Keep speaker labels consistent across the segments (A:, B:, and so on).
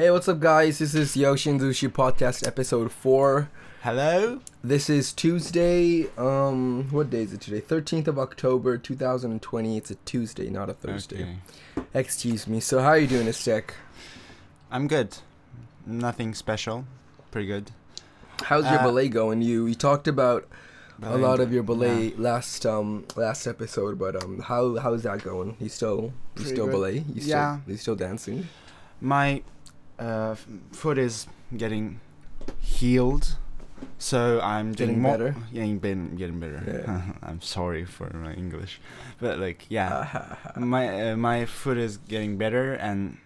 A: Hey, what's up, guys? This is Yoshin Zushi Podcast episode 4.
B: Hello?
A: This is Tuesday. Um, what day is it today? 13th of October, 2020. It's a Tuesday, not a Thursday.
B: Okay.
A: Excuse me. So, how are you doing, Istek?
B: I'm good. Nothing special. Pretty good.
A: How's your
B: Uh,
A: ballet going? You you talked about a lot of your ballet
B: yeah.
A: last um last episode, but um how how's that going? You still you
B: Pretty
A: still
B: good.
A: ballet? You still
B: Yeah.
A: you still dancing?
B: My uh, foot is getting healed. So I'm doing
A: Getting
B: more.
A: better?
B: Getting, been, getting better.
A: Yeah.
B: I'm sorry for my English, but like yeah,
A: Ah,
B: my uh, my foot is getting better, and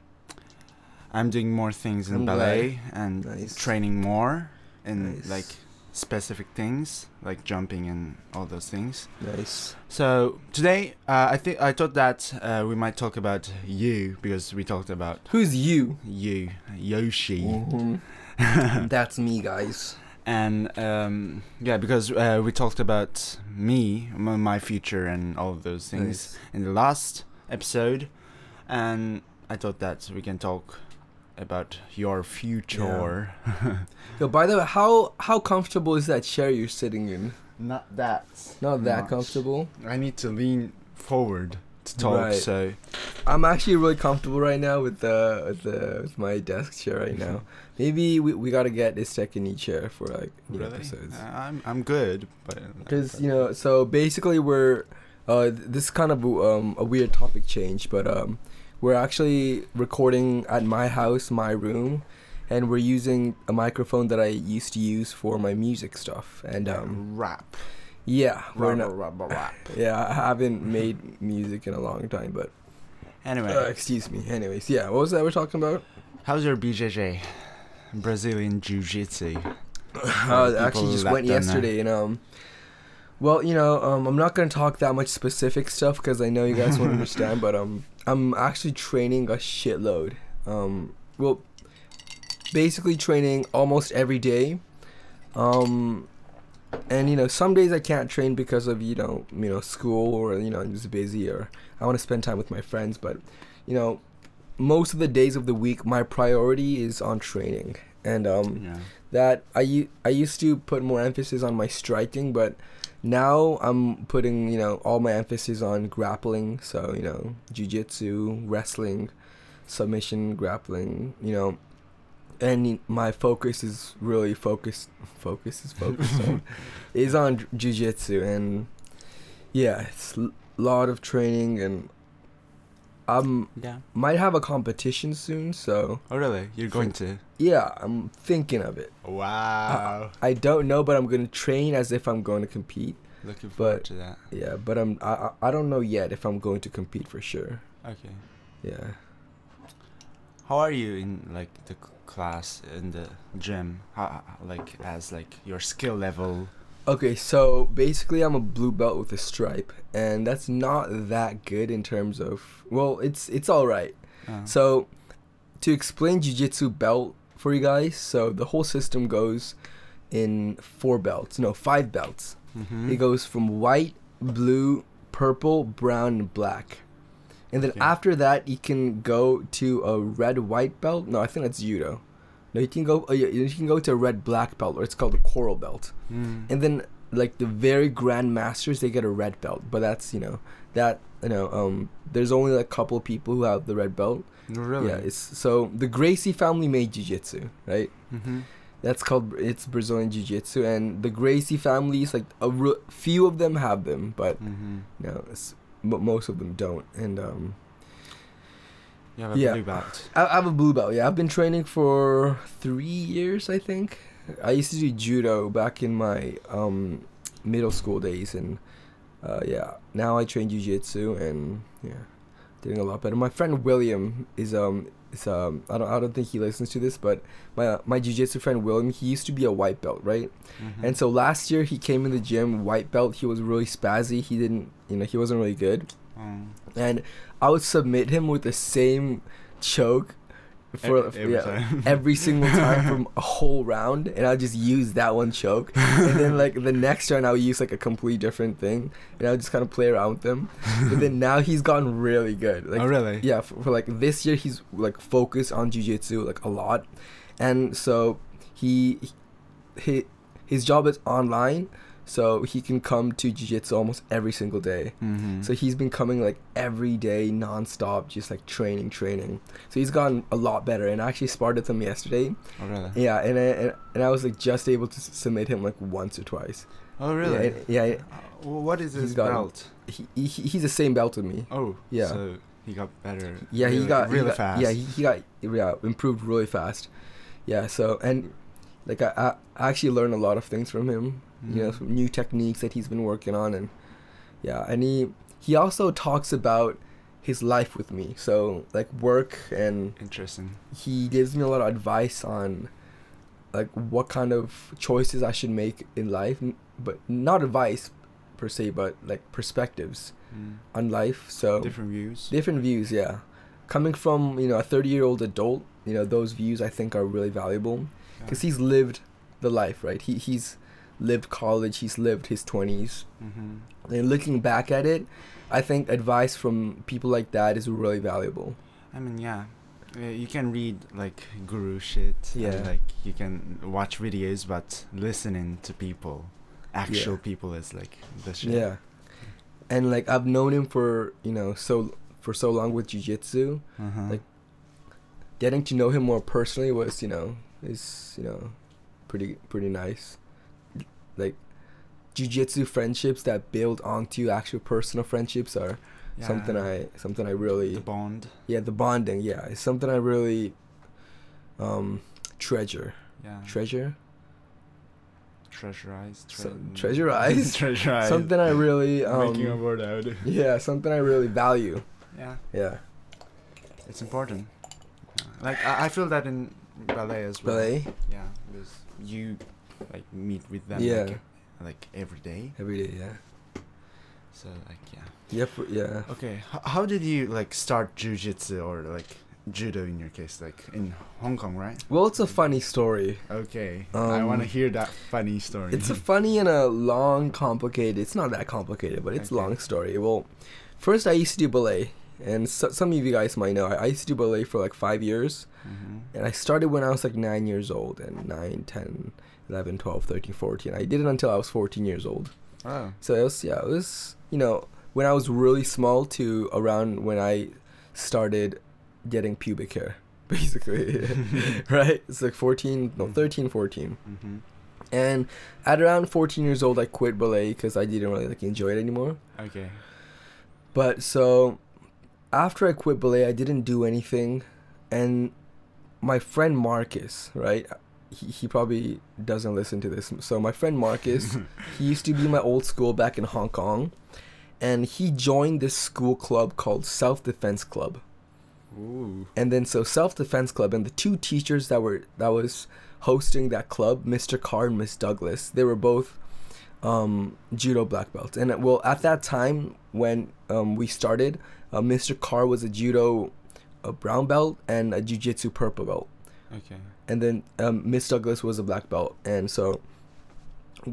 B: I'm doing more things in
A: I'm
B: ballet and
A: Nice.
B: training more and
A: Nice.
B: like specific things like jumping and all those things.
A: nice.
B: So today, uh, I think I thought that uh, we might talk about you because we talked about
A: Who's you?
B: you, Yoshi,
A: Mhm. That's me, guys.
B: and um, yeah, because uh, we talked about me, my future, and all of those things
A: Nice.
B: in the last episode, and I thought that we can talk about your future.
A: Yo, by the way, how how comfortable is that chair you're sitting in?
B: Not that.
A: Not that
B: much.
A: comfortable.
B: I need to lean forward to talk,
A: Right.
B: so
A: I'm actually really comfortable right now with the with the with my desk chair right now. Maybe we, we gotta get this second chair for like
B: really,
A: episodes.
B: Uh, I'm I'm good, but
A: Because you know, so basically we're uh this is kind of um a weird topic change, but um we're actually recording at my house, my room, and we're using a microphone that I used to use for my music stuff. And um
B: rap,
A: yeah, we're not.
B: rap, rap, rap.
A: Yeah, I haven't made music in a long time, but
B: Anyway,
A: uh, excuse me. Anyways, yeah, what was that we're talking about?
B: how's your BJJ, Brazilian Jiu Jitsu?
A: Uh, actually, just went yesterday, and um, well, you know, um, I'm not gonna talk that much specific stuff because I know you guys won't understand, but um, I'm actually training a shitload. Um, well, basically training almost every day. Um, and you know, some days I can't train because of you know, you know, school or you know, I'm just busy or I want to spend time with my friends. But you know, most of the days of the week, my priority is on training, and um
B: Yeah.
A: that I I used to put more emphasis on my striking, but now I'm putting you know all my emphasis on grappling. So you know, jujitsu, wrestling, submission, grappling. You know, and my focus is really focused. Focus is focused on is on jujitsu, and yeah, it's a lot of training, and I'm
B: Yeah.
A: might have a competition soon. So
B: Oh really? You're going to?
A: yeah, I'm thinking of it.
B: Wow.
A: I don't know, but I'm gonna train as if I'm going to compete.
B: Looking forward
A: but-
B: to that.
A: Yeah, but I'm I I I don't know yet if I'm going to compete for sure.
B: Okay.
A: Yeah.
B: How are you in like the class in the gym? How like as like your skill level?
A: Okay, so basically I'm a blue belt with a stripe, and that's not that good in terms of well, it's it's all right.
B: Uh,
A: So to explain jiu-jitsu belt for you guys, so the whole system goes in four belts, no, five belts.
B: mhm.
A: It goes from white, blue, purple, brown, and black. And then
B: Okay.
A: after that, you can go to a red white belt. No, I think that's judo. No, you can go. Oh yeah, you can go to a red black belt, or it's called a coral belt.
B: Mm.
A: And then like the very grand masters, they get a red belt. But that's you know that you know um there's only like a couple people who have the red belt.
B: Really?
A: Yeah, it's so the Gracie family made jiu-jitsu, right?
B: mm-hmm.
A: That's called it's Brazilian jiu-jitsu, and the Gracie families like a r- few of them have them, but
B: Mm-hmm.
A: no, it's, but most of them don't. And um,
B: You have a
A: Yeah.
B: blue belt.
A: I, I have a blue belt. Yeah, I've been training for three years, I think. I used to do judo back in my um middle school days, and uh, yeah, now I train jujitsu, and yeah, doing a lot better. My friend William is um is um I don't I don't think he listens to this, but my my jujitsu friend William, he used to be a white belt, right?
B: Mhm.
A: And so last year he came in the gym white belt. He was really spazzy. He didn't, you know, he wasn't really good.
B: Um,
A: And I would submit him with the same choke for every, yeah, every single time from a whole round, and I'll just use that one choke, and then like the next round I would use like a completely different thing, and I'll just kind of play around with them. but then now he's gotten really good. Like,
B: oh really?
A: Yeah, for, for like this year he's like focused on jujitsu like a lot, and so he, he his job is online so he can come to jiu-jitsu almost every single day.
B: Mm-hmm.
A: so he's been coming like every day non-stop just like training training. So he's gotten a lot better and i actually sparred with him yesterday.
B: Oh really?
A: Yeah and I, and, and i was like just able to submit him like once or twice.
B: Oh really?
A: Yeah, yeah
B: uh, what is his belt?
A: he, he, he's the same belt with me.
B: Oh
A: yeah.
B: so he got better
A: yeah
B: really,
A: he got
B: really
A: he got,
B: fast.
A: yeah he, he got yeah improved really fast. Yeah so and like I, I actually learned a lot of things from him mm. you know mm-hmm. new techniques that he's been working on and yeah and he he also talks about his life with me so like work and
B: interesting
A: he gives me a lot of advice on like what kind of choices i should make in life but not advice per se but like perspectives
B: mm.
A: on life so
B: different views
A: different views yeah coming from you know a 30 year old adult you know those views i think are really valuable because yeah. he's lived the life right he he's lived college, he's lived his 20s.
B: Mm-hmm.
A: And looking back at it, I think advice from people like that is really valuable.
B: I mean, yeah. You can read like guru shit.
A: Yeah.
B: like you can watch videos, but listening to people, actual yeah. people, is like the shit.
A: Yeah. And like I've known him for you know so for so long with jujitsu,
B: uh-huh.
A: like getting to know him more personally was you know is you know pretty pretty nice like jujitsu friendships that build onto actual personal friendships are yeah. something I something I really
B: the bond.
A: Yeah, the bonding. Yeah, it's something I really um treasure.
B: Yeah.
A: Treasure.
B: Treasurize.
A: Tre- so, treasurize.
B: treasurize.
A: Something I really um,
B: making a word out.
A: yeah, something I really value.
B: Yeah.
A: Yeah.
B: It's important. Like I, I feel that in ballet as well.
A: Ballet.
B: Yeah, because you like meet with them
A: yeah.
B: like, like every day.
A: Every day yeah.
B: So like yeah.
A: Yep yeah.
B: Okay H- how did you like start jiu-jitsu or like judo in your case like in hong kong right?
A: Well it's a funny story.
B: Okay
A: um,
B: i want to hear that funny story.
A: it's a funny and a long complicated it's not that complicated but it's okay. a long story. Well first i used to do ballet and so, some of you guys might know I, I, used to do ballet for like five years
B: mm-hmm.
A: and i started when i was like nine years old and nine ten 11, 12, 13, 14. I did it until I was 14 years old.
B: Oh.
A: So it was, yeah, it was, you know, when I was really small to around when I started getting pubic hair, basically. right? It's like 14, no, mm-hmm. 13, 14.
B: Mm-hmm.
A: And at around 14 years old, I quit ballet because I didn't really like enjoy it anymore.
B: Okay.
A: But so after I quit ballet, I didn't do anything. And my friend Marcus, right? he, he probably doesn't listen to this. So my friend Marcus, he used to be my old school back in Hong Kong, and he joined this school club called Self Defense Club.
B: Ooh.
A: And then so Self Defense Club and the two teachers that were that was hosting that club, Mr. Carr and Miss Douglas, they were both um, judo black belts. And well, at that time when um, we started, uh, Mr. Carr was a judo a brown belt and a jiu-jitsu purple belt.
B: Okay
A: and then um, Miss Douglas was a black belt, and so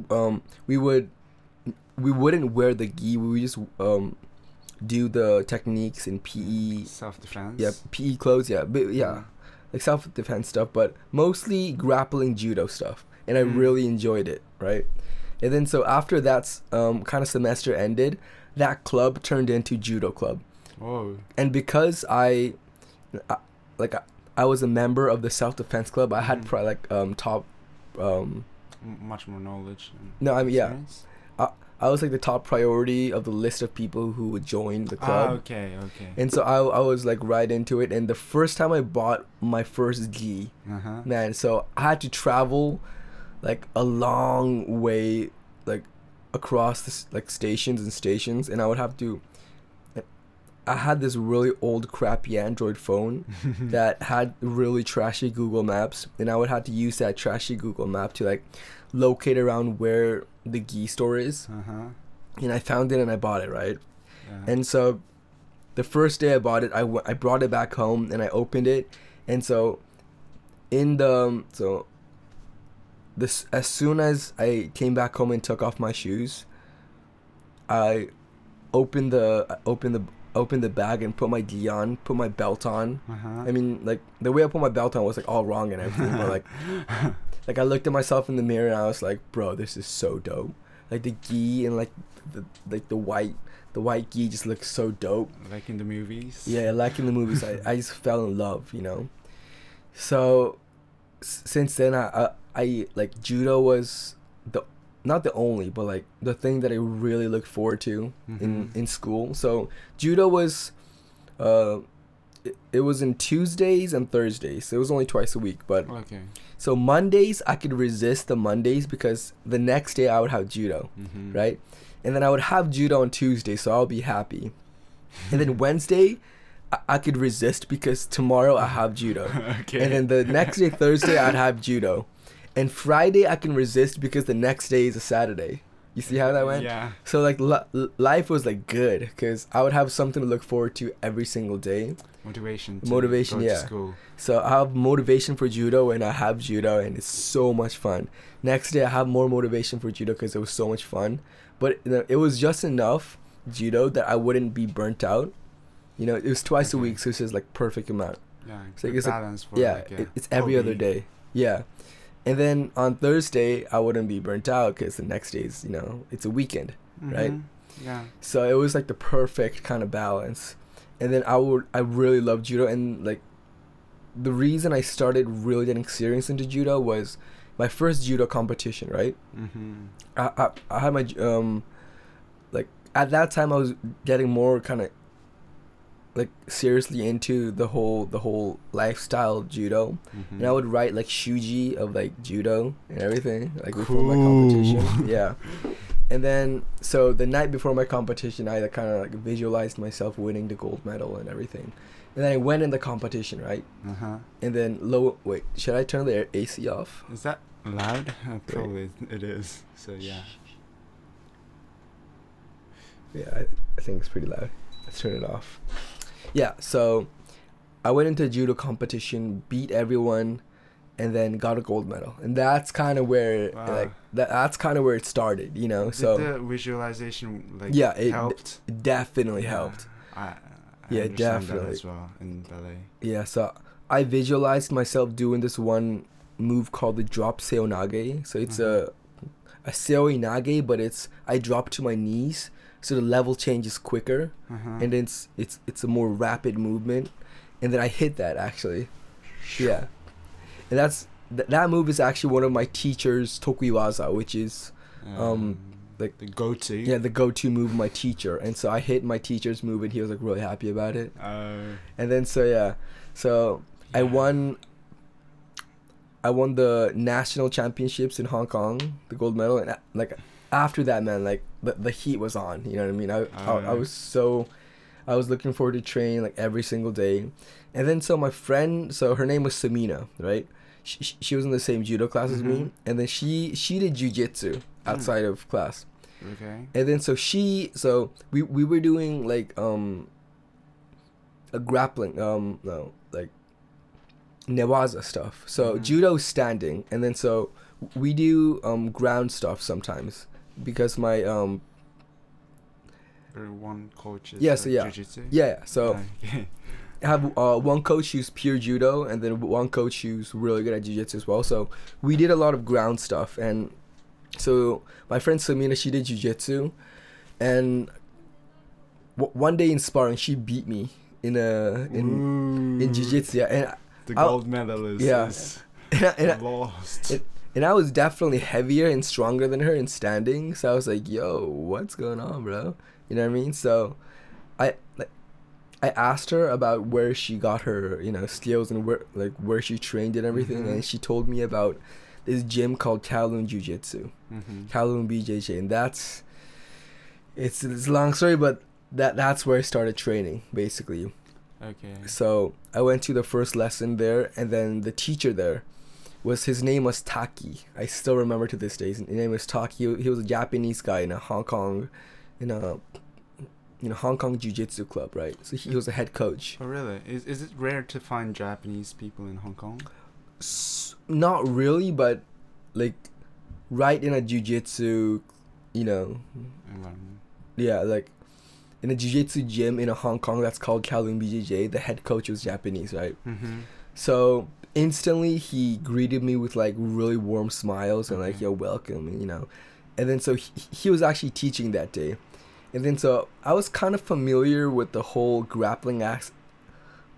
A: um, we would we wouldn't wear the gi. We would just um, do the techniques in PE.
B: Self defense.
A: Yeah, PE clothes. Yeah, but yeah, mm. like self defense stuff, but mostly grappling judo stuff, and I mm. really enjoyed it. Right, and then so after that um, kind of semester ended, that club turned into judo club.
B: Whoa.
A: And because I, I like I I, was a member of the self defense club. I had mm. like um top um
B: much more knowledge.
A: No, I mean yeah. I, I was like the top priority of the list of people who would join the club.
B: Ah, okay, okay.
A: And so I, I was like right into it. And the first time I bought my first gi,
B: uh-huh.
A: man, so I had to travel like a long way, like across the like stations and stations, and I would have to I had this really old crappy Android phone that had really trashy Google Maps, and I would have to use that trashy Google Map to like locate around where the gi store is.
B: Uh-huh.
A: And I found it and I bought it, right? Yeah. And so the first day I bought it, I, w- I brought it back home and I opened it, and so in the um, so this as soon as I came back home and took off my shoes, I opened the I opened the opened the bag and put my gi on, put my belt on.
B: Uh-huh.
A: I mean, like the way I put my belt on was like all wrong and everything, but like, like I looked at myself in the mirror and I was like, bro, this is so dope. Like the gi and like the like the white the white gi just looks so dope.
B: Like in the movies.
A: Yeah, like in the movies, I, I just fell in love, you know. So s- since then, I, I I like judo was the not the only, but like the thing that I really looked forward to in
B: Mhm.
A: in school. So judo was, uh, it, it was in Tuesdays and Thursdays. It was only twice a week, but
B: Okay.
A: so Mondays I could resist the Mondays because the next day I would have judo
B: Mm-hmm.
A: right? And then I would have judo on Tuesday, so I'll be happy. And then Wednesday, I, I could resist because tomorrow I have judo.
B: okay.
A: And then the next day, Thursday, I'd have judo. And Friday, I can resist because the next day is a Saturday. You see how that went?
B: Yeah.
A: So like li- life was like good because I would have something to look forward to every single day.
B: Motivation. To
A: Motivation,
B: go
A: yeah.
B: To school.
A: So I have motivation for judo and I have judo and it's so much fun. Next day I have more motivation for judo because it was so much fun. But it was just enough judo that I wouldn't be burnt out. You know, it was twice a week, so it's just like perfect amount.
B: Yeah.
A: So it's like-
B: for
A: yeah,
B: like
A: it, it's every other day. Yeah. And then on Thursday I wouldn't be burnt out because the next day is you know it's a weekend. right?
B: Mhm. Yeah.
A: So it was like the perfect kind of balance. And then I would I really loved judo and like the reason I started really getting serious into judo was my first judo competition, right?
B: Mm-hmm.
A: I I, I had my um like at that time I was getting more kind of like seriously into the whole the whole lifestyle judo
B: Mm-hmm.
A: and I would write like shuji of like judo and everything like before my competition. Yeah. And then so the night before my competition, I kind of like visualized myself winning the gold medal and everything. And then I went in the competition, right?
B: Uh huh.
A: And then low. Wait, should I turn the air- AC off?
B: Is that loud? Uh, probably it is. So yeah.
A: Yeah, I, I think it's pretty loud. Let's turn it off. Yeah. So I went into judo competition, beat everyone, and then got a gold medal. And that's kind of where
B: Wow.
A: like that. That's kind of where it started, you know.
B: Did
A: so
B: the visualization like
A: Yeah, it-
B: helped.
A: it definitely
B: Yeah.
A: helped.
B: I, I
A: Yeah, definitely.
B: That as well in ballet.
A: Yeah, so I visualized myself doing this one move called the drop seoinage. So it's
B: Mhm.
A: a a seoinage, but it's I drop to my knees, so the level changes quicker,
B: Uh-huh.
A: and then it's it's it's a more rapid movement, and then I hit that actually. Yeah, and that's th- that move is actually one of my teacher's tokuiwaza, which is um, like-
B: the go-to.
A: yeah the go-to move of my teacher, and so I hit my teacher's move, and he was like really happy about it.
B: Uh,
A: And then so yeah, so I won. I won the national championships in Hong Kong, the gold medal, and like after that, man, like the, the heat was on. You know what I mean? I, I I was so, I was looking forward to train like every single day, and then so my friend, so her name was Samina, right? She, she- was in the same judo class as me,
B: Mhm.
A: and then she she did jujitsu outside of class.
B: okay.
A: And then so she so we we were doing like um a grappling um no like newaza stuff. So
B: Mhm.
A: judo standing and then so we do um ground stuff sometimes because my um
B: one coach is
A: Yeah, so yeah.
B: jiu-jitsu?
A: yeah, so
B: Okay.
A: I have uh, one coach who's pure judo and then one coach who's really good at jiu-jitsu as well. So we did a lot of ground stuff and so my friend Samina she did jiu-jitsu and w- one day in sparring she beat me in a in in jiu-jitsu yeah, and
B: The
A: I'll-
B: gold medalist
A: yeah.
B: is
A: and I, and, I,
B: lost.
A: And I was definitely heavier and stronger than her in standing so I was like yo what's going on bro you know what I mean so I like I asked her about where she got her, you know, skills and where like where she trained and everything,
B: Mhm.
A: and she told me about this gym called Kowloon Jiu Jitsu,
B: mm-hmm.
A: Kowloon BJJ, and that's it's it's a long story, but that that's where I started training basically.
B: Okay.
A: So I went to the first lesson there, and then the teacher there was his name was Taki. I still remember to this day. His name was Taki. He was a Japanese guy in a Hong Kong, in a you know Hong Kong Jiu Jitsu club, right? So he was a head coach.
B: Oh really? Is is it rare to find Japanese people in Hong Kong?
A: S- not really, but like right in a Jiu Jitsu, you know,
B: Environment.
A: yeah, like in a Jiu Jitsu gym in a Hong Kong that's called Kowloon BJJ. The head coach was Japanese, right?
B: Mm-hmm.
A: So instantly he greeted me with like really warm smiles and like
B: Okay.
A: yo welcome and, you know and then so he, he was actually teaching that day and then so i was kind of familiar with the whole grappling ax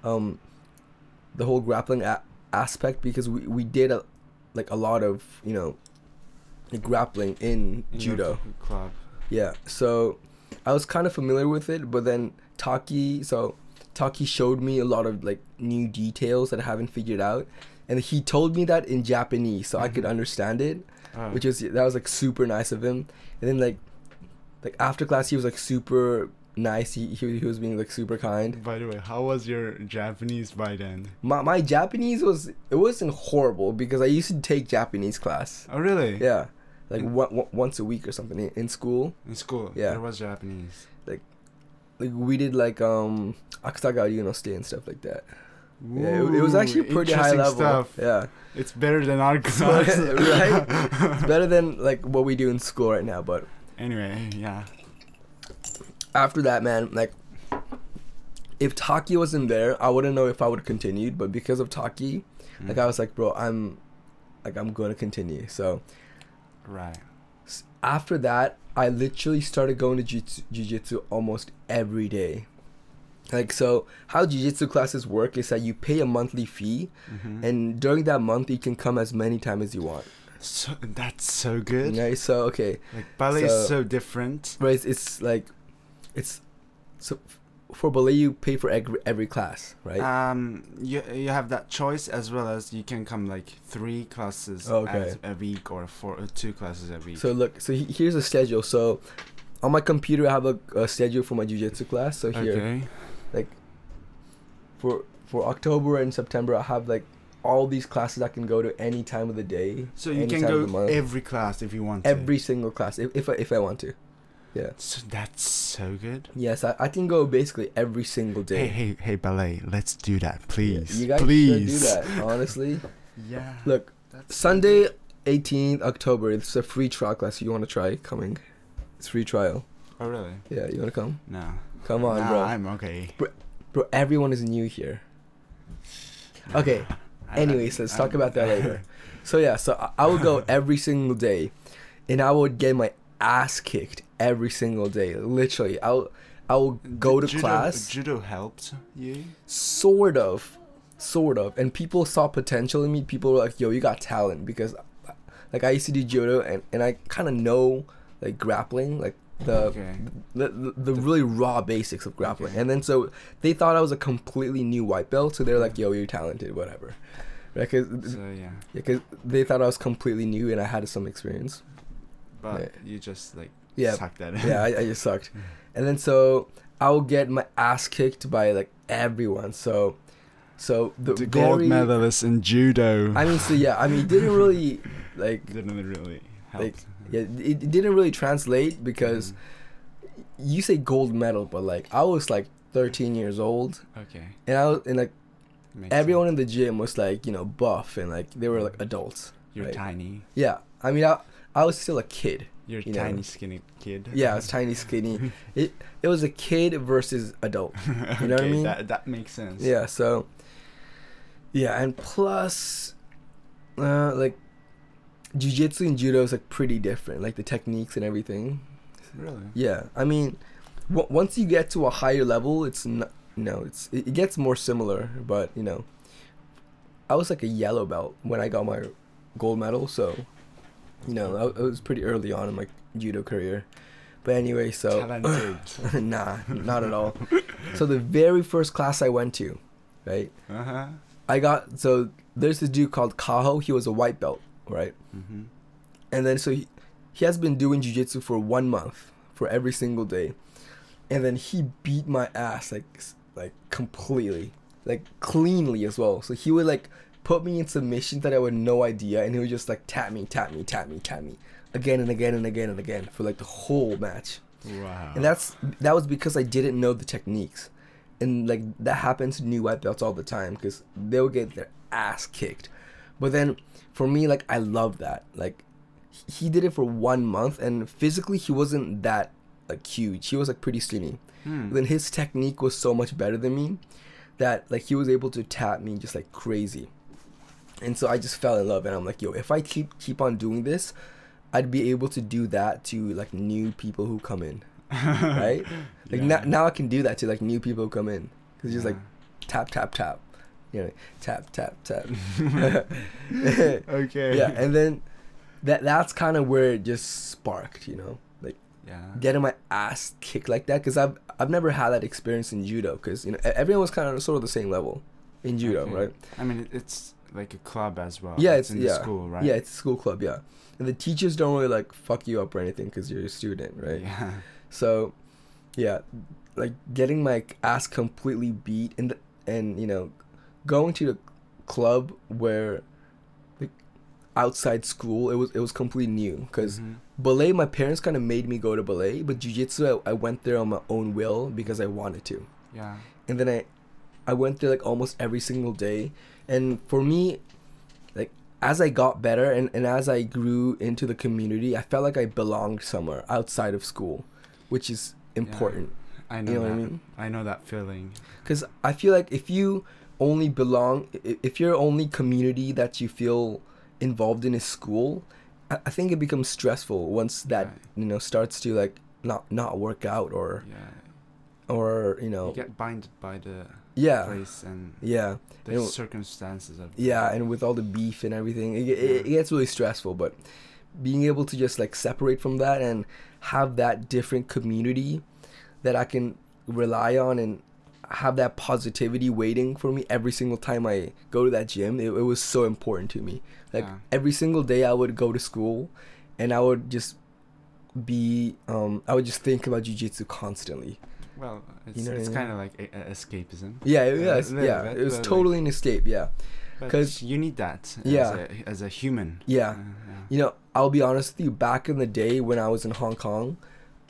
A: um the whole grappling a- aspect because we, we did a like a lot of you know grappling in,
B: In
A: judo
B: club.
A: yeah, so I was kind of familiar with it, but then Taki, so Taki showed me a lot of like new details that I haven't figured out, and he told me that in Japanese, so I could
B: Mhm.
A: understand it,
B: Oh.
A: which was that was like super nice of him. And then like, like after class, he was like super nice. He he, he was being like super kind.
B: By the way, how was your Japanese by then?
A: My my Japanese was it wasn't horrible because I used to take Japanese class.
B: Oh really?
A: Yeah, like
B: In-
A: one, one, once a week or something in, in school.
B: In school,
A: Yeah.
B: there was Japanese.
A: like we did like um Akutaga you know stay and stuff like that. yeah, it, it was actually pretty high level.
B: Stuff.
A: Yeah,
B: It's better than our
A: right? it's better than like what we do in school right now. But
B: Anyway, yeah.
A: after that, man, like if Taki wasn't there, I wouldn't know if I would have continued. But because of Taki, like I was like, bro, I'm like I'm gonna continue. So
B: right.
A: After that, I literally started going to jiu- jiu-jitsu almost every day. Like so, how jiu-jitsu classes work is that you pay a monthly fee,
B: Mhm.
A: and during that month you can come as many times as you want.
B: so that's so good.
A: Okay, so okay,
B: Like ballet
A: So-
B: is so different.
A: right? It's, it's like, it's so for ballet you pay for every, every class, right?
B: Um, you you have that choice as well as you can come like three classes
A: Okay.
B: a week or four or two classes a week.
A: so look, so here's a schedule. So on my computer I have a, a schedule for my jiu-jitsu class. So here,
B: okay.
A: like for for October and September, I have like all these classes I can go to any time of the day.
B: So you can
A: time of the
B: go every class if you want to.
A: every single class if if I, if I want to. Yeah.
B: So that's so good.
A: Yes, I, I can go basically every single day.
B: Hey, hey, hey, ballet. Let's do that,
A: Yeah,
B: please.
A: you guys
B: please.
A: should do that. Honestly,
B: Yeah.
A: look, Sunday, 18th October. It's a free trial class. You want to try coming? It's free trial.
B: Oh really?
A: Yeah, you want to come?
B: No.
A: Come on,
B: Nah,
A: bro.
B: I'm okay.
A: Bro, everyone is new here. Okay. Anyways, let's talk about that later. So yeah, so I, I would go every single day, and I would get my ass kicked every single day. Literally, I will I will go to
B: Judo-
A: class.
B: Judo helped you.
A: sort of sort of and people saw potential in me people were like yo you got talent because like i used to do judo and, and i kind of know like grappling like the,
B: Okay.
A: the, the the really raw basics of grappling
B: Okay.
A: and then so they thought i was a completely new white belt so they're like yo you're talented whatever right because
B: So yeah,
A: because they thought i was completely new and i had some experience
B: but
A: Yeah.
B: you just like
A: Yeah.
B: sucked at it.
A: yeah I, I just sucked and then so i'll get my ass kicked by like everyone so so the,
B: the gold
A: very-
B: medalist in judo.
A: I mean, so yeah, I mean, it didn't really like,
B: didn't really help.
A: like, yeah, it, it didn't really translate because
B: Mm.
A: you say gold medal, but like I was like 13 years old,
B: okay.
A: and I was, and like
B: Makes
A: everyone
B: sense.
A: in the gym was like you know buff and like they were like adults.
B: You're
A: right.
B: tiny.
A: Yeah, I mean, I I was still a kid.
B: You're a
A: You know.
B: tiny, skinny kid.
A: Yeah, I was tiny, skinny. It it was a kid versus adult. You know what I
B: Okay,
A: mean?
B: That that makes sense.
A: Yeah, so yeah, and plus, uh, like jujitsu and judo is like pretty different, like the techniques and everything.
B: Really.
A: Yeah, I mean, w- once you get to a higher level, it's not, you know, it's it, it gets more similar, but you know, I was like a yellow belt when I got my gold medal, so you know, I, I was pretty early on in my judo career. But anyway, so nah, not at all. So the very first class I went to, right?
B: uh huh.
A: I got so there's this dude called Kaho. He was a white belt, right?
B: Mm-hmm.
A: And then so he, he has been doing jujitsu for one month for every single day, and then he beat my ass like like completely, like cleanly as well. So he would like put me in submissions that I had no idea, and he would just like tap me, tap me, tap me, tap me, again and again and again and again for like the whole match.
B: Wow.
A: And that's that was because I didn't know the techniques, and like that happens to new white belts all the time because they'll get their ass kicked. But then for me, like I love that. Like he did it for one month, and physically he wasn't that like huge. He was like pretty skinny.
B: Hmm.
A: Then his technique was so much better than me that like he was able to tap me just like crazy. And so I just fell in love and I'm like, yo, if I keep keep on doing this, I'd be able to do that to like new people who come in. right? Like
B: Yeah.
A: now, now I can do that to like new people who come in. Cuz it's just like tap tap tap. You know, tap tap tap.
B: okay.
A: yeah, and then that that's kind of where it just sparked, you know? Like
B: yeah.
A: getting my ass kicked like that because I've I've never had that experience in judo because you know everyone was kind of sort of the same level in judo,
B: Okay.
A: right?
B: I mean, it's like a club as well.
A: Yeah,
B: it's,
A: it's-
B: in
A: yeah.
B: the school, right?
A: Yeah, it's a school club, yeah, and the teachers don't really like fuck you up or anything because you're a student, right?
B: Yeah.
A: So, yeah, like getting my ass completely beat and and you know, going to the club where like, outside school it was it was completely new because
B: Mhm.
A: ballet my parents kind of made me go to ballet but jiu-jitsu I, I went there on my own will because i wanted to
B: Yeah.
A: and then i i went there like almost every single day and for me like as i got better and, and as i grew into the community i felt like i belonged somewhere outside of school which is important
B: I know
A: you know
B: that.
A: what i mean
B: I know that feeling.
A: because i feel like if you only belong if your only community that you feel involved in is school i, I think it becomes stressful once that
B: Right.
A: you know starts to like not not work out or
B: Yeah.
A: Or you know
B: You get binded by the
A: yeah
B: place and
A: yeah
B: the
A: know,
B: circumstances of.
A: yeah and with all the beef and everything it, it, it gets really stressful but being able to just like separate from that and have that different community that i can rely on and have that positivity waiting for me every single time i go to that gym it, it was so important to me like
B: Yeah.
A: every single day i would go to school and i would just be um i would just think about jiu-jitsu constantly
B: Well, it's,
A: know what I mean?
B: kind of like a, a escapism.
A: yeah
B: Uh,
A: yeah, it's-
B: little
A: yeah
B: bit,
A: it was
B: but, like-
A: totally an escape yeah because
B: you need that.
A: Yeah.
B: As a, as a human.
A: yeah
B: Uh,
A: You know, I'll be honest with you. Back in the day when I was in Hong Kong,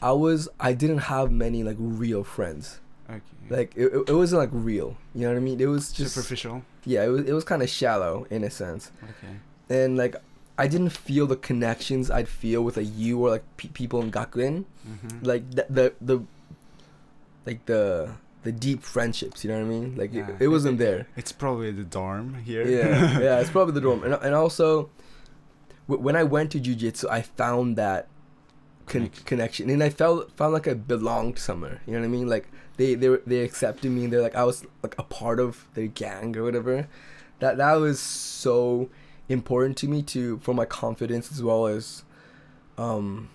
A: I was I didn't have many like real friends.
B: Okay.
A: Like it, it, it wasn't like real. You know what I mean? It was just
B: superficial.
A: yeah. It was it was kind of shallow in a sense,
B: Okay.
A: and like I didn't feel the connections I'd feel with like you or like pe- people in Gakuen.
B: Mm-hmm.
A: Like the, the the like the the deep friendships. You know what I mean? Like
B: Yeah.
A: it, it wasn't there.
B: It's probably the dorm here.
A: yeah, yeah, it's probably the dorm, and and also, w- when I went to jujitsu, I found that con-
B: Connection.
A: and I felt found like I belonged somewhere. You know what I mean? Like they they were- they accepted me. And they're like I was like a part of their gang or whatever. That that was so important to me to for my confidence as well as, um,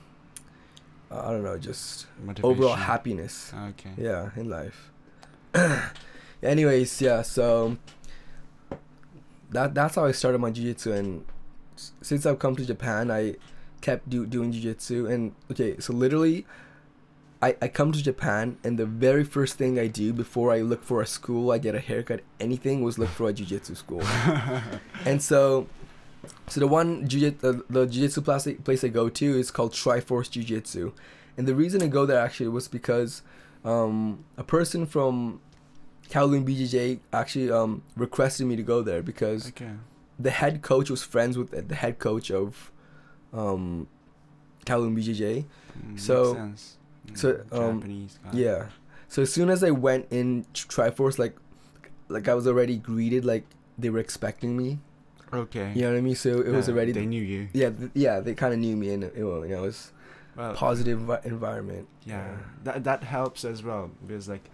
A: I don't know, just overall happiness.
B: Okay.
A: yeah in life. Anyways yeah so that that's how i started my jiu-jitsu and s- since i've come to japan i kept do, doing jiu-jitsu and okay so literally I, I come to japan and the very first thing i do before i look for a school i get a haircut anything was look for a jiu-jitsu school. And so so the one jiu uh, the jiu-jitsu place, place I go to is called Triforce Jiu-Jitsu. And the reason I go there actually was because um, a person from Kowloon BJJ actually um, requested me to go there because
B: okay.
A: the head coach was friends with the head coach of um, Kowloon BJJ.
B: Mm,
A: So-
B: makes sense. Mm,
A: so, um,
B: Japanese guy.
A: Yeah. So as soon as I went in Triforce, like, like I was already greeted, like they were expecting me.
B: Okay.
A: You know what I mean? So it was
B: Uh,
A: already.
B: They knew you.
A: yeah, th- yeah, they kind of knew me, and it, you know, it was
B: Well,
A: positive envi- environment.
B: Yeah, that that helps as well because like,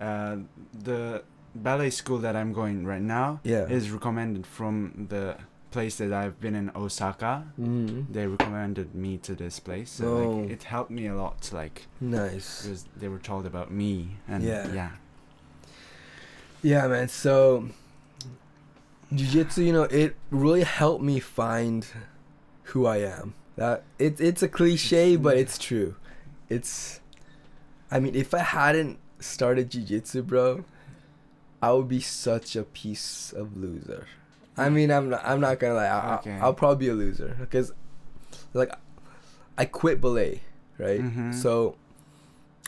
B: uh, the ballet school that I'm going right now
A: Yeah.
B: is recommended from the place that I've been in Osaka.
A: Mm,
B: They recommended me to this place, so
A: Oh.
B: like, it helped me a lot. Like
A: nice.
B: because they were told about me and
A: Yeah.
B: yeah.
A: Yeah, man. So, jiu-jitsu, you know, it really helped me find who I am. That it, it's a cliche, but it's true. It's, I mean, if I hadn't started jiu-jitsu, bro, I would be such a piece of loser. I mean, I'm not, I'm not gonna lie. I,
B: Okay.
A: I, I'll probably be a loser because, like, I quit ballet, right?
B: Mhm.
A: So,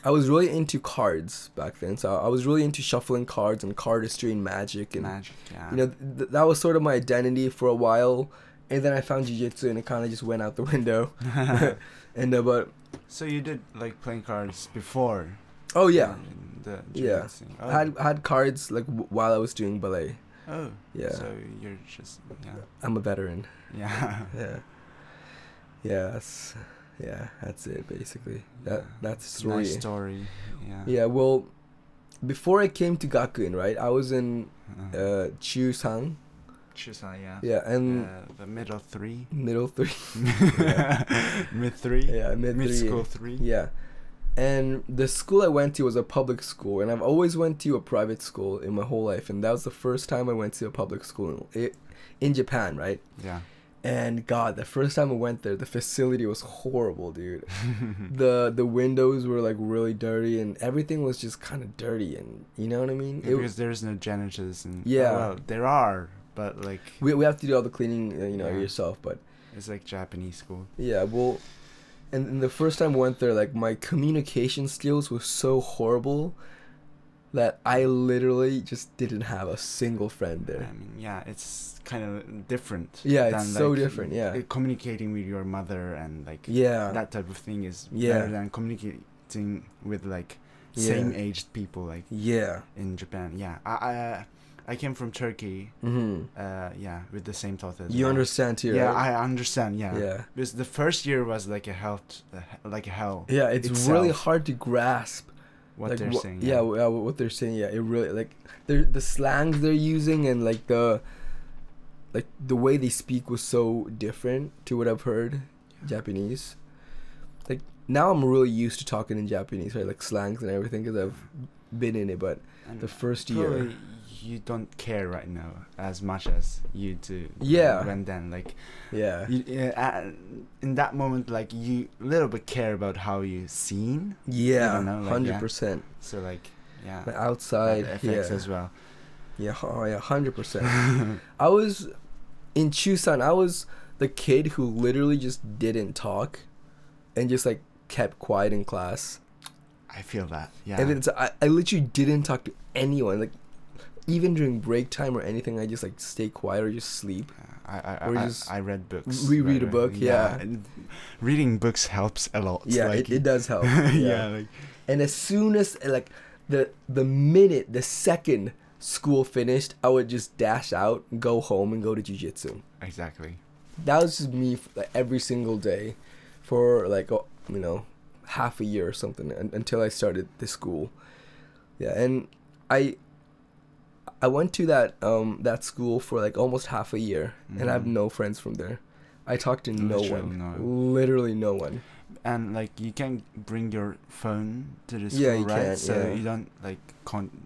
A: I was really into cards back then. So I was really into shuffling cards and cardistry and magic and
B: Magic, yeah.
A: you know th- that was sort of my identity for a while. And then I found jiu-jitsu and it kind of just went out the window. and uh, but
B: so you did like playing cards before?
A: oh yeah,
B: The
A: Yeah.
B: Oh.
A: I had I had cards like w- while I was doing ballet.
B: oh.
A: Yeah,
B: So you're just yeah.
A: I'm a veteran.
B: Yeah.
A: Yeah. That's yeah, that's it basically. That
B: Yeah.
A: that's story.
B: Nice story. Yeah.
A: Yeah, well, before I came to Gakuen, right? I was in
B: Uh,
A: uh Chusang.
B: Chusan, yeah.
A: Yeah, and
B: uh, the middle three.
A: middle three.
B: Mid three.
A: Yeah, mid
B: Mid
A: three.
B: school three.
A: Yeah. And the school I went to was a public school, and I've always went to a private school in my whole life, and that was the first time I went to a public school in, in Japan, right?
B: Yeah.
A: And God, the first time I went there, the facility was horrible, dude. the The windows were like really dirty, and everything was just kind of dirty, and you know what I mean?
B: Yeah, because there's no janitors and
A: Yeah.
B: oh, well, there are, but like
A: we we have to do all the cleaning, uh, you know,
B: Yeah.
A: yourself, but
B: it's like Japanese school.
A: Yeah, well, and, and the first time I went there, like my communication skills were so horrible that I literally just didn't have a single friend there.
B: I mean, yeah, it's kind of different.
A: Yeah,
B: than,
A: it's so
B: like,
A: different, yeah.
B: communicating with your mother and like
A: Yeah,
B: that type of thing is
A: Yeah.
B: better than communicating with like
A: Yeah.
B: same aged people like
A: yeah.
B: in Japan. Yeah, I I, I came from Turkey.
A: hmm
B: Uh, yeah, with the same thought as
A: You
B: well.
A: understand too,
B: Yeah,
A: right?
B: I understand. Yeah.
A: yeah.
B: Because the first year was like a hell, uh, like a hell.
A: Yeah, it's really hard to grasp
B: What
A: like,
B: they're
A: wha-
B: saying.
A: Yeah, yeah, what they're saying. Yeah, it really like the slangs they're using and like the like the way they speak was so different to what I've heard Japanese. Like now I'm really used to talking in Japanese, right? Like slangs and everything because I've been in it. But
B: And
A: the first year-
B: you don't care right now as much as you do.
A: Yeah.
B: When then, like,
A: yeah,
B: you, uh, in that moment, like you a little bit care about how you seen.
A: yeah,
B: don't know, like,
A: hundred
B: yeah.
A: percent.
B: So like, yeah. That
A: outside,
B: affects
A: yeah,
B: as well.
A: yeah, oh yeah, hundred percent. I was in Chusan. I was the kid who literally just didn't talk, and just like kept quiet in class.
B: I feel that. Yeah.
A: And it's, I, I literally didn't talk to anyone. Like even during break time or anything, I just like stay quiet or just sleep.
B: I I,
A: or
B: I,
A: just
B: I read books.
A: reread a book,
B: right.
A: yeah.
B: reading books helps a lot.
A: yeah,
B: like,
A: it, it does help.
B: yeah.
A: yeah.
B: like
A: And as soon as like the the minute the second school finished, I would just dash out, go home, and go to jujitsu.
B: exactly.
A: That was just me like, every single day, for like oh, you know, half a year or something until I started the school. Yeah, and I. I went to that um that school for like almost half a year, and I have
B: Mhm.
A: no friends from there. I talked to no
B: Literally
A: one,
B: no.
A: literally no one.
B: and like you can bring your phone to the school,
A: Yeah, you
B: right?
A: can,
B: so
A: yeah.
B: you don't like con, like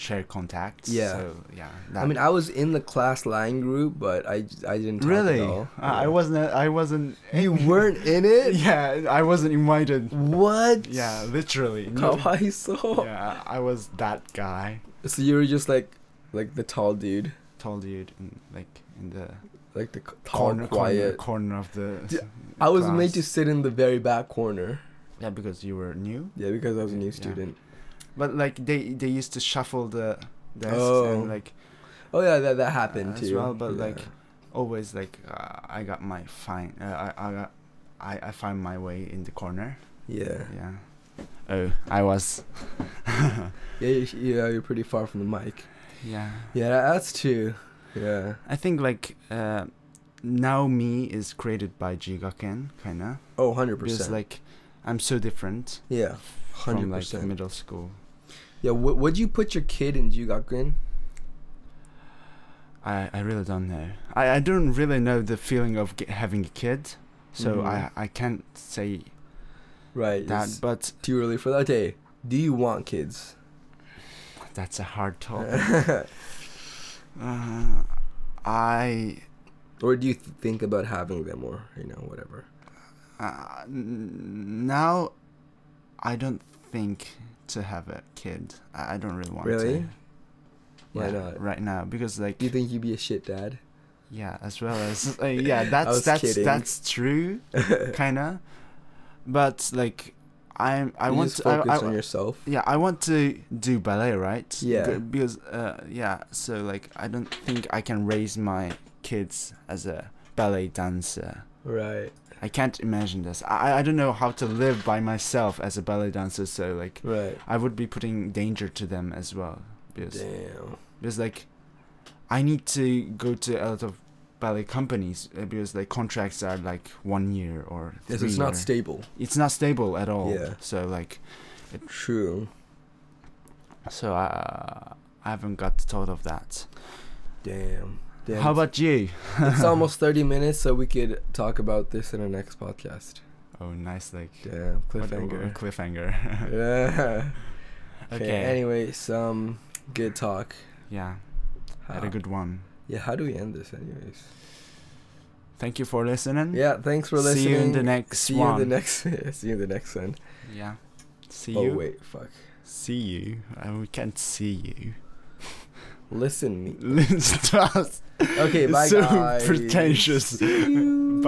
B: share contacts.
A: Yeah.
B: So yeah.
A: I mean, I was in the class line group, but I, I didn't
B: really.
A: at all.
B: Uh, I wasn't. Uh, I wasn't.
A: You weren't in it.
B: Yeah, I wasn't invited.
A: What?
B: Yeah, literally.
A: Kawaiso.
B: Yeah, I was that guy.
A: So you were just like, like the tall dude,
B: Tall dude, in, like in the
A: like the
B: corner,
A: quiet.
B: corner, corner of the.
A: I was
B: class.
A: made to sit in the very back corner.
B: Yeah, because you were new.
A: Yeah, because I was a new
B: Yeah.
A: student.
B: But like they they used to shuffle the desks
A: Oh.
B: and like
A: Oh yeah, that that happened
B: as
A: too.
B: well, but,
A: Yeah.
B: like, always like uh, I got my fine. Uh, I I got I I find my way in the corner.
A: yeah,
B: Yeah. Oh, I was.
A: yeah, you, yeah, you're pretty far from the mic.
B: yeah.
A: Yeah, that's true. Yeah.
B: I think like uh, now me is created by Jigaken, kinda.
A: Oh, 100
B: Because
A: percent.
B: like I'm so different
A: yeah,
B: 100%
A: from
B: like middle school.
A: Yeah, w- would you put your kid in Jugakuen?
B: I, I really don't know. I, I don't really know the feeling of ge- having a kid, so
A: Mhm.
B: I I can't say
A: Right.
B: that. But
A: too early for that. Okay. Do you want kids?
B: that's a hard topic. uh, I
A: or do you th- think about having them or you know whatever?
B: uh, now I don't think to have a kid. I, I don't really want
A: Really?
B: to.
A: Why
B: Yeah,
A: not?
B: right now because like
A: Do you think you'd be a shit dad?
B: yeah as well as uh, yeah that's that's
A: kidding.
B: that's true kinda but like I'm I
A: You
B: want
A: just
B: to
A: focus
B: I,
A: on yourself.
B: yeah I want to do ballet right
A: Yeah.
B: Because uh yeah so like I don't think I can raise my kids as a ballet dancer
A: Right.
B: I can't imagine this I I don't know how to live by myself as a ballet dancer so like
A: Right.
B: I would be putting danger to them as well because
A: Damn.
B: because like I need to go to a lot of ballet companies uh, because like contracts are like one year or three
A: it's not stable.
B: it's not stable at all
A: Yeah.
B: so like
A: True.
B: so uh, I haven't got thought of that
A: Damn. Damn.
B: how about you
A: it's almost 30 minutes, so we could talk about this in our next podcast.
B: oh nice like
A: Damn. Cliffhanger.
B: cliffhanger
A: yeah. Okay.
B: okay
A: Anyways, um, good talk.
B: yeah had a good one
A: Yeah. How do we end this, anyways?
B: thank you for listening
A: Yeah. Thanks for listening.
B: see you in the next
A: See you in the next. see you in the next one.
B: yeah see
A: oh
B: you Oh
A: wait, fuck.
B: see you uh, we can't see you
A: Listen me.
B: Us.
A: Okay, bye
B: so
A: guys.
B: pretentious.
A: See you.